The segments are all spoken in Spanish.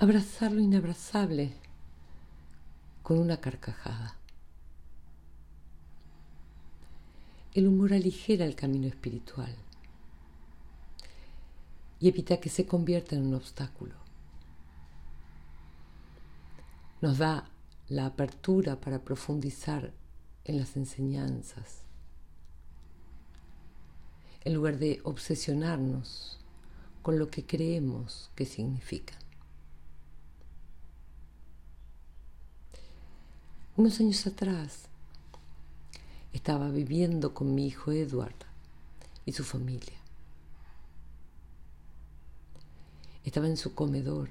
abrazar lo inabrazable con una carcajada. El humor aligera el camino espiritual y evita que se convierta en un obstáculo. Nos da la apertura para profundizar en las enseñanzas, en lugar de obsesionarnos con lo que creemos que significan. Unos años atrás estaba viviendo con mi hijo Edward y su familia. Estaba en su comedor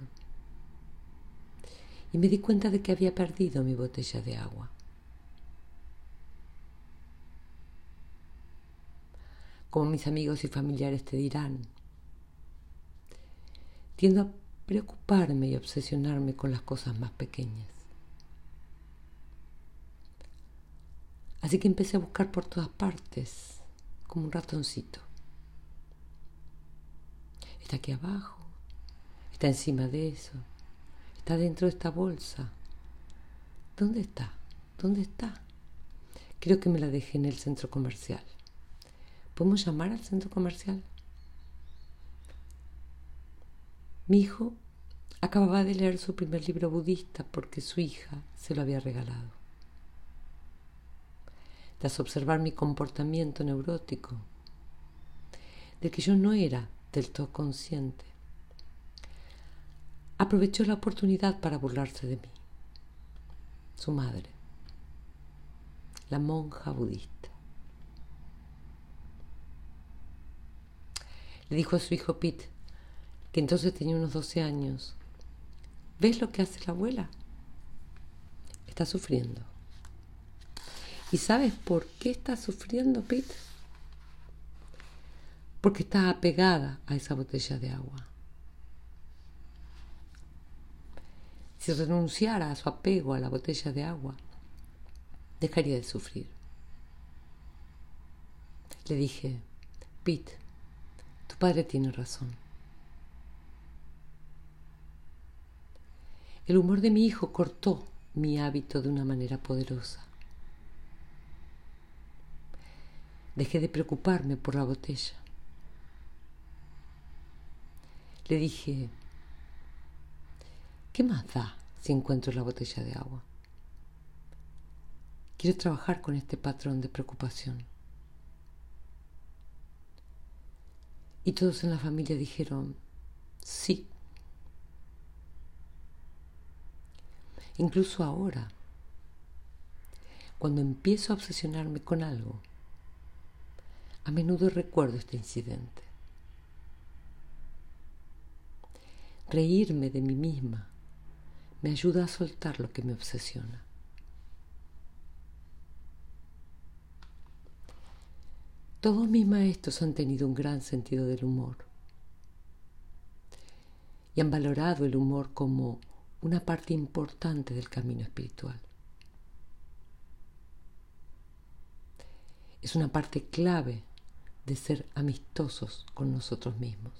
y me di cuenta de que había perdido mi botella de agua. Como mis amigos y familiares te dirán, tiendo a preocuparme y obsesionarme con las cosas más pequeñas. Así que empecé a buscar por todas partes, como un ratoncito. Está aquí abajo, está encima de eso, está dentro de esta bolsa. ¿Dónde está? ¿Dónde está? Creo que me la dejé en el centro comercial. ¿Podemos llamar al centro comercial? Mi hijo acababa de leer su primer libro budista porque su hija se lo había regalado tras observar mi comportamiento neurótico, de que yo no era del todo consciente, aprovechó la oportunidad para burlarse de mí, su madre, la monja budista. Le dijo a su hijo Pete, que entonces tenía unos 12 años, ¿ves lo que hace la abuela? Está sufriendo. ¿Y sabes por qué está sufriendo Pete? Porque está apegada a esa botella de agua. Si renunciara a su apego a la botella de agua, dejaría de sufrir. Le dije, Pete, tu padre tiene razón. El humor de mi hijo cortó mi hábito de una manera poderosa. Dejé de preocuparme por la botella. Le dije, ¿qué más da si encuentro la botella de agua? Quiero trabajar con este patrón de preocupación. Y todos en la familia dijeron, sí. Incluso ahora, cuando empiezo a obsesionarme con algo, a menudo recuerdo este incidente. Reírme de mí misma me ayuda a soltar lo que me obsesiona. Todos mis maestros han tenido un gran sentido del humor y han valorado el humor como una parte importante del camino espiritual. Es una parte clave de ser amistosos con nosotros mismos.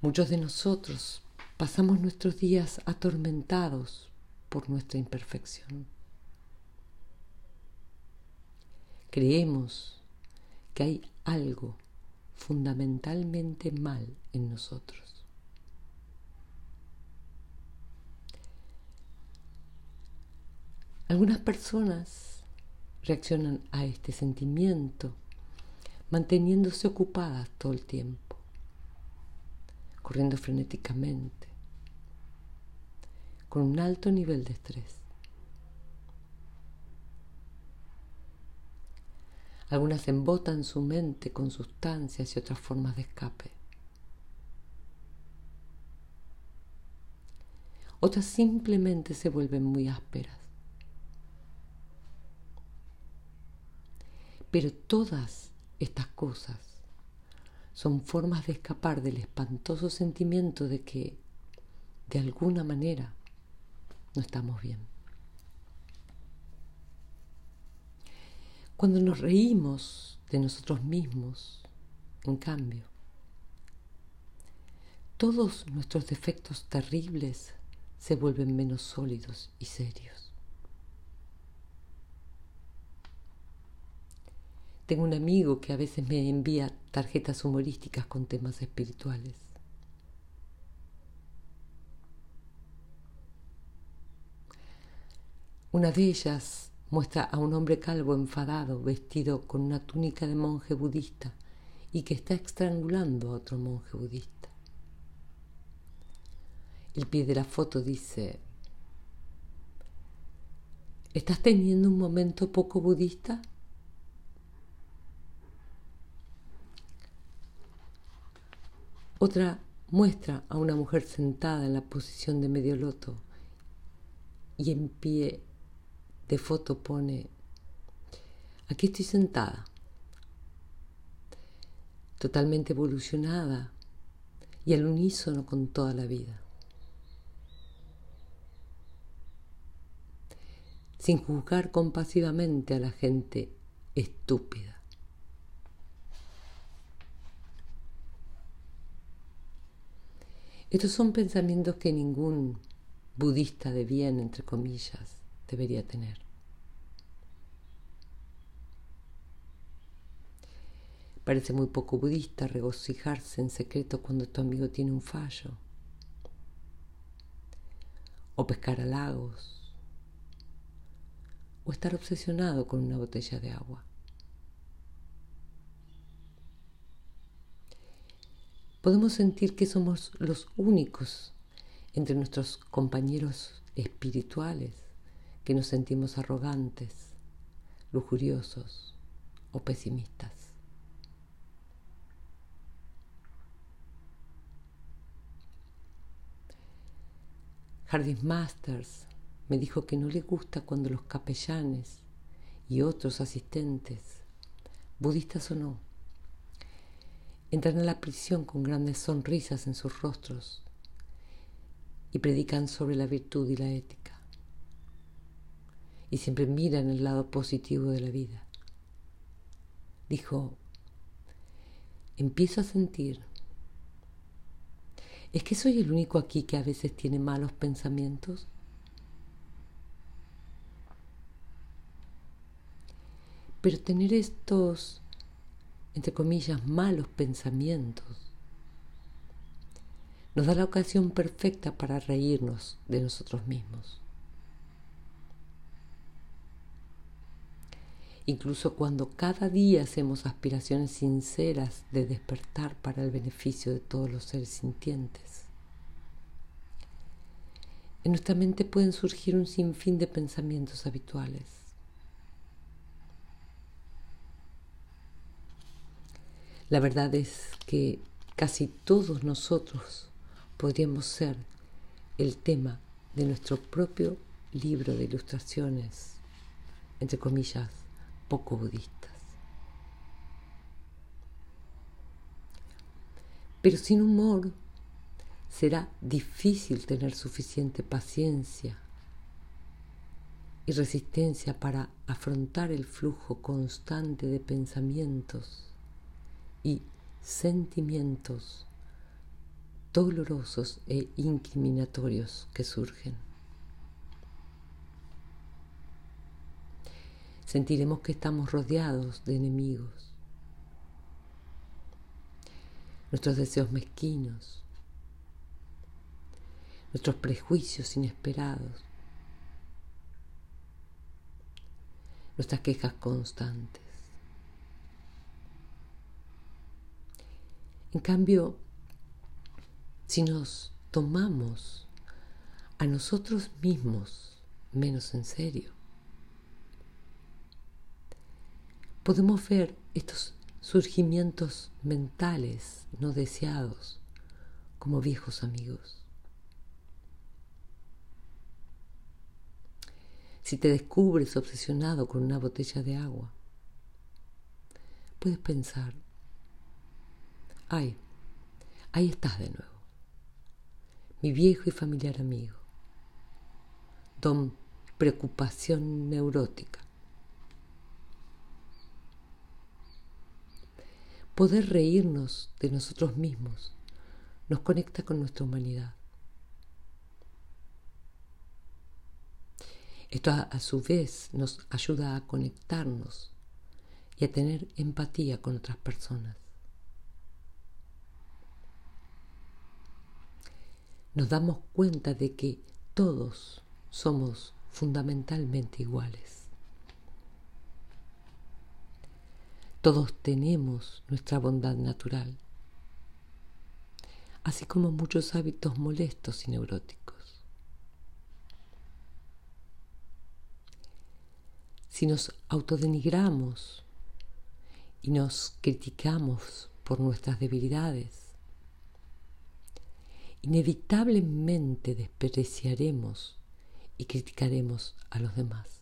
Muchos de nosotros pasamos nuestros días atormentados por nuestra imperfección. Creemos que hay algo fundamentalmente mal en nosotros. Algunas personas reaccionan a este sentimiento manteniéndose ocupadas todo el tiempo, corriendo frenéticamente, con un alto nivel de estrés. Algunas embotan su mente con sustancias y otras formas de escape. Otras simplemente se vuelven muy ásperas. Pero todas estas cosas son formas de escapar del espantoso sentimiento de que, de alguna manera, no estamos bien. Cuando nos reímos de nosotros mismos, en cambio, todos nuestros defectos terribles se vuelven menos sólidos y serios. Tengo un amigo que a veces me envía tarjetas humorísticas con temas espirituales. Una de ellas muestra a un hombre calvo enfadado vestido con una túnica de monje budista y que está estrangulando a otro monje budista. El pie de la foto dice, ¿estás teniendo un momento poco budista? Otra muestra a una mujer sentada en la posición de medio loto y en pie de foto pone, aquí estoy sentada, totalmente evolucionada y al unísono con toda la vida. sin juzgar compasivamente a la gente estúpida. Estos son pensamientos que ningún budista de bien, entre comillas, debería tener. Parece muy poco budista regocijarse en secreto cuando tu amigo tiene un fallo. O pescar a lagos. O estar obsesionado con una botella de agua. Podemos sentir que somos los únicos entre nuestros compañeros espirituales que nos sentimos arrogantes, lujuriosos o pesimistas. Harding Masters me dijo que no le gusta cuando los capellanes y otros asistentes, budistas o no, entran a la prisión con grandes sonrisas en sus rostros y predican sobre la virtud y la ética y siempre miran el lado positivo de la vida. Dijo, empiezo a sentir, ¿es que soy el único aquí que a veces tiene malos pensamientos? Pero tener estos, entre comillas, malos pensamientos nos da la ocasión perfecta para reírnos de nosotros mismos. incluso cuando cada día hacemos aspiraciones sinceras de despertar para el beneficio de todos los seres sintientes. En nuestra mente pueden surgir un sinfín de pensamientos habituales. La verdad es que casi todos nosotros podríamos ser el tema de nuestro propio libro de ilustraciones, entre comillas, poco budistas. Pero sin humor será difícil tener suficiente paciencia y resistencia para afrontar el flujo constante de pensamientos y sentimientos dolorosos e incriminatorios que surgen. sentiremos que estamos rodeados de enemigos. Nuestros deseos mezquinos, nuestros prejuicios inesperados, nuestras quejas constantes. En cambio, si nos tomamos a nosotros mismos menos en serio, podemos ver estos surgimientos mentales no deseados como viejos amigos. Si te descubres obsesionado con una botella de agua, puedes pensar, ay, ahí estás de nuevo, mi viejo y familiar amigo, don preocupación neurótica. poder reírnos de nosotros mismos nos conecta con nuestra humanidad. Esto a, a, su vez nos ayuda a conectarnos y a tener empatía con otras personas. Nos damos cuenta de que todos somos fundamentalmente iguales. Todos tenemos nuestra bondad natural, así como muchos hábitos molestos y neuróticos. Si nos autodenigramos y nos criticamos por nuestras debilidades, inevitablemente despreciaremos y criticaremos a los demás.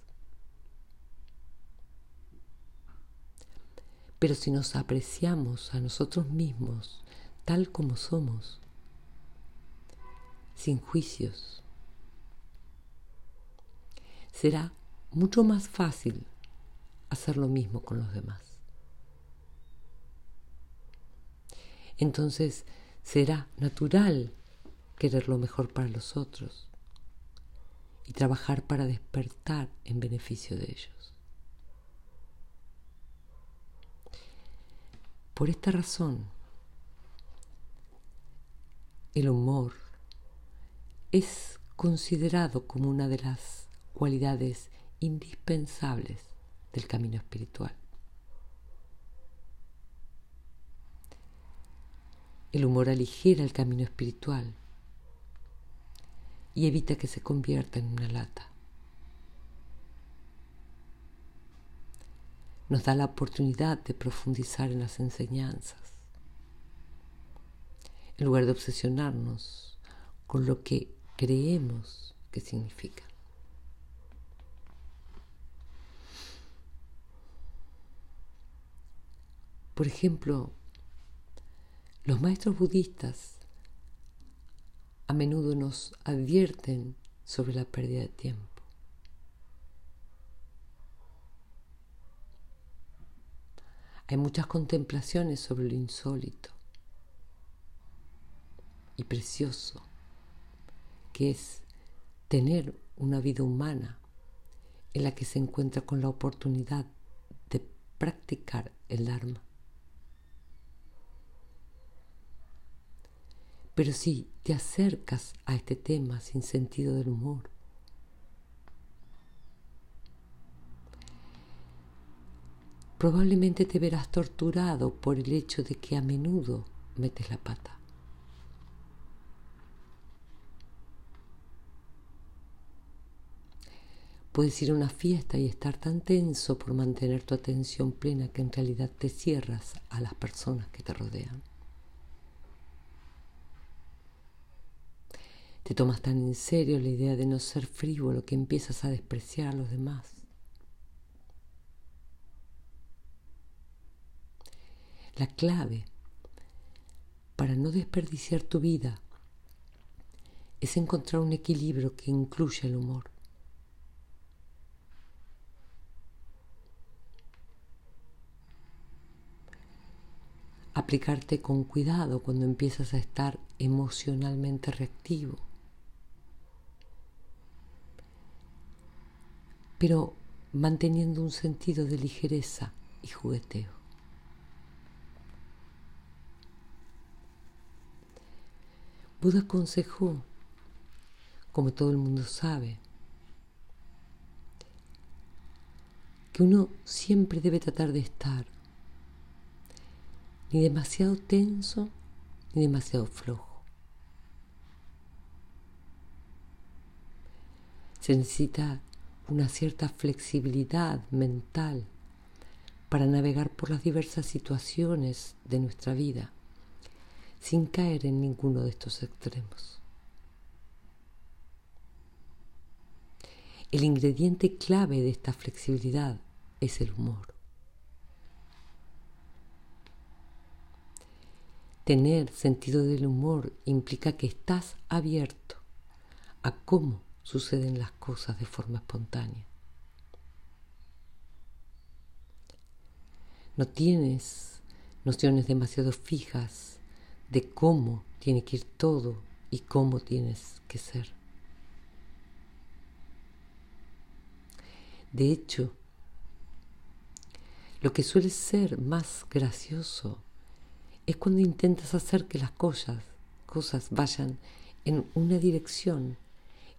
Pero si nos apreciamos a nosotros mismos tal como somos, sin juicios, será mucho más fácil hacer lo mismo con los demás. Entonces será natural querer lo mejor para los otros y trabajar para despertar en beneficio de ellos. Por esta razón, el humor es considerado como una de las cualidades indispensables del camino espiritual. El humor aligera el camino espiritual y evita que se convierta en una lata. nos da la oportunidad de profundizar en las enseñanzas, en lugar de obsesionarnos con lo que creemos que significa. Por ejemplo, los maestros budistas a menudo nos advierten sobre la pérdida de tiempo. Hay muchas contemplaciones sobre lo insólito y precioso que es tener una vida humana en la que se encuentra con la oportunidad de practicar el Dharma. Pero si te acercas a este tema sin sentido del humor, probablemente te verás torturado por el hecho de que a menudo metes la pata. Puedes ir a una fiesta y estar tan tenso por mantener tu atención plena que en realidad te cierras a las personas que te rodean. Te tomas tan en serio la idea de no ser frívolo que empiezas a despreciar a los demás. La clave para no desperdiciar tu vida es encontrar un equilibrio que incluya el humor. Aplicarte con cuidado cuando empiezas a estar emocionalmente reactivo. Pero manteniendo un sentido de ligereza y jugueteo. Buda aconsejó, como todo el mundo sabe, que uno siempre debe tratar de estar ni demasiado tenso ni demasiado flojo. Se necesita una cierta flexibilidad mental para navegar por las diversas situaciones de nuestra vida sin caer en ninguno de estos extremos. El ingrediente clave de esta flexibilidad es el humor. Tener sentido del humor implica que estás abierto a cómo suceden las cosas de forma espontánea. No tienes nociones demasiado fijas de cómo tiene que ir todo y cómo tienes que ser. De hecho, lo que suele ser más gracioso es cuando intentas hacer que las cosas, cosas vayan en una dirección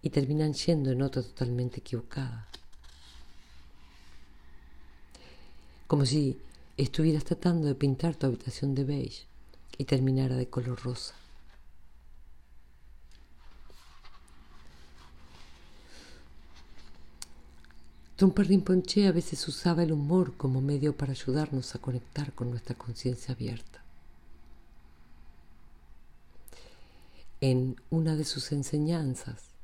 y terminan yendo en otra totalmente equivocada. Como si estuvieras tratando de pintar tu habitación de beige y terminara de color rosa. Trumpa Rinpoche a veces usaba el humor como medio para ayudarnos a conectar con nuestra conciencia abierta. En una de sus enseñanzas,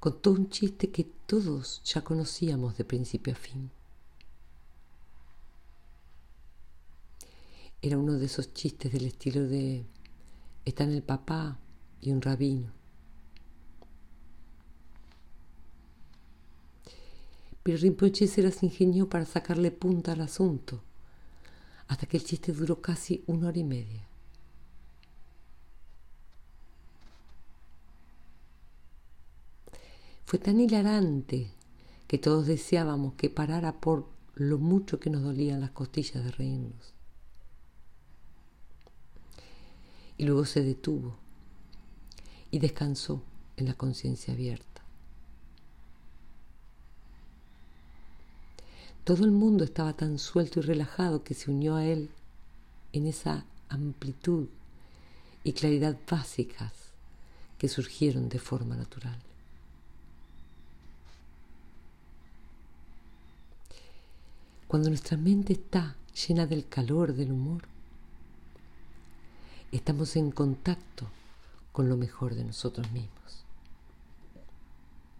contó un chiste que todos ya conocíamos de principio a fin. Era uno de esos chistes del estilo de están el papá y un rabino. Pero Rinpoche se las ingenió para sacarle punta al asunto, hasta que el chiste duró casi una hora y media. Fue tan hilarante que todos deseábamos que parara por lo mucho que nos dolían las costillas de reírnos. Y luego se detuvo y descansó en la conciencia abierta. Todo el mundo estaba tan suelto y relajado que se unió a él en esa amplitud y claridad básicas que surgieron de forma natural. Cuando nuestra mente está llena del calor del humor, estamos en contacto con lo mejor de nosotros mismos.